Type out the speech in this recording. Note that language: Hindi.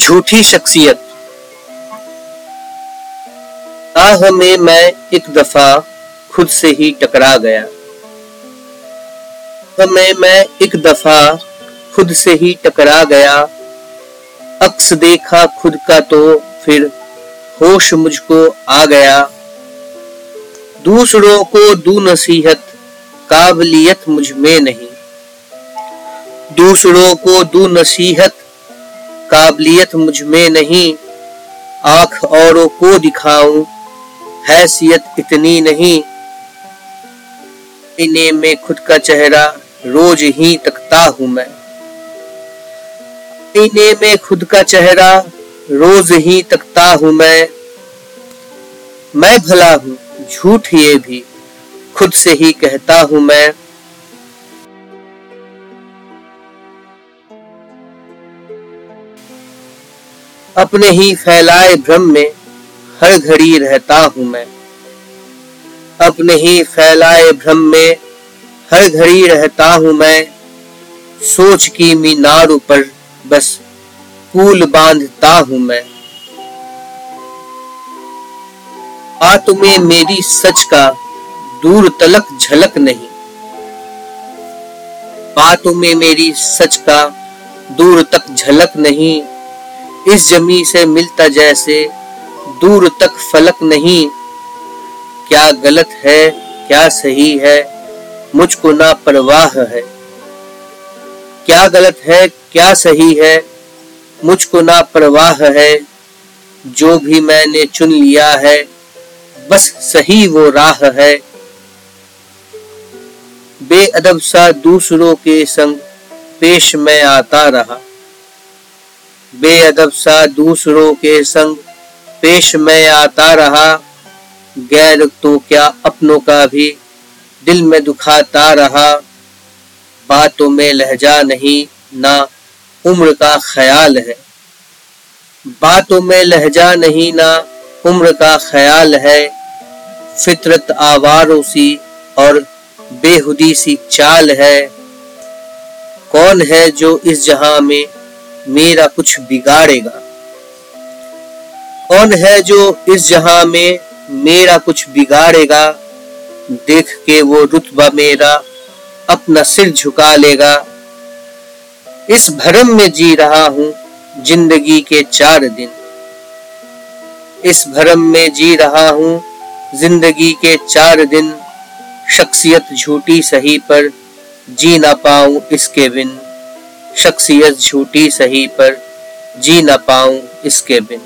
झूठी शख्सियत। आह में मैं एक दफ़ा खुद से ही टकरा गया। हमें मैं एक दफ़ा खुद से ही टकरा गया। अक्स देखा खुद का तो फिर होश मुझको आ गया। दूसरों को दू नसीहत, काबलियत मुझमें नहीं। दूसरों को दू नसीहत काबिलियत मुझमें नहीं। आँख औरों को दिखाऊँ, हैसियत इतनी नहीं। इन्हें में खुद का चेहरा रोज ही तकता हूँ मैं। इन्हें में खुद का चेहरा रोज ही तकता हूँ मैं। मैं भला हूँ, झूठ ये भी खुद से ही कहता हूँ मैं। अपने ही फैलाए भ्रम में हर घड़ी रहता हूँ मैं। अपने ही फैलाए भ्रम में हर घड़ी रहता हूँ मैं। सोच की मीनारों पर बस पुल बांधता हूँ मैं। आ तुम्हें मेरी सच का दूर तलक झलक नहीं। बातों में मेरी सच का दूर तक झलक नहीं। इस जमी से मिलता जैसे दूर तक फलक नहीं। क्या गलत है, क्या सही है, मुझको ना परवाह है। क्या गलत है, क्या सही है, मुझको ना परवाह है। जो भी मैंने चुन लिया है, बस सही वो राह है। बेअदब सा दूसरों के संग पेश में आता रहा। बेअदब सा दूसरों के संग पेश में आता रहा। गैर तो क्या अपनों का भी दिल में दुखाता रहा। बातों में लहजा नहीं, ना उम्र का ख्याल है। बातों में लहजा नहीं, ना उम्र का ख्याल है। फितरत आवारों सी और बेहुदी सी चाल है। कौन है जो इस जहाँ में मेरा कुछ बिगाड़ेगा। कौन है जो इस जहाँ में मेरा कुछ बिगाड़ेगा? देख के वो रुतबा मेरा अपना सिर झुका लेगा। इस भरम में जी रहा हूँ ज़िंदगी के चार दिन। इस भरम में जी रहा हूँ ज़िंदगी के चार दिन। शख्सियत झूठी सही पर जी ना पाऊँ इसके बिन। शख्सियत झूठी सही पर जी ना पाऊँ इसके बिन।